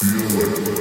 Feel it.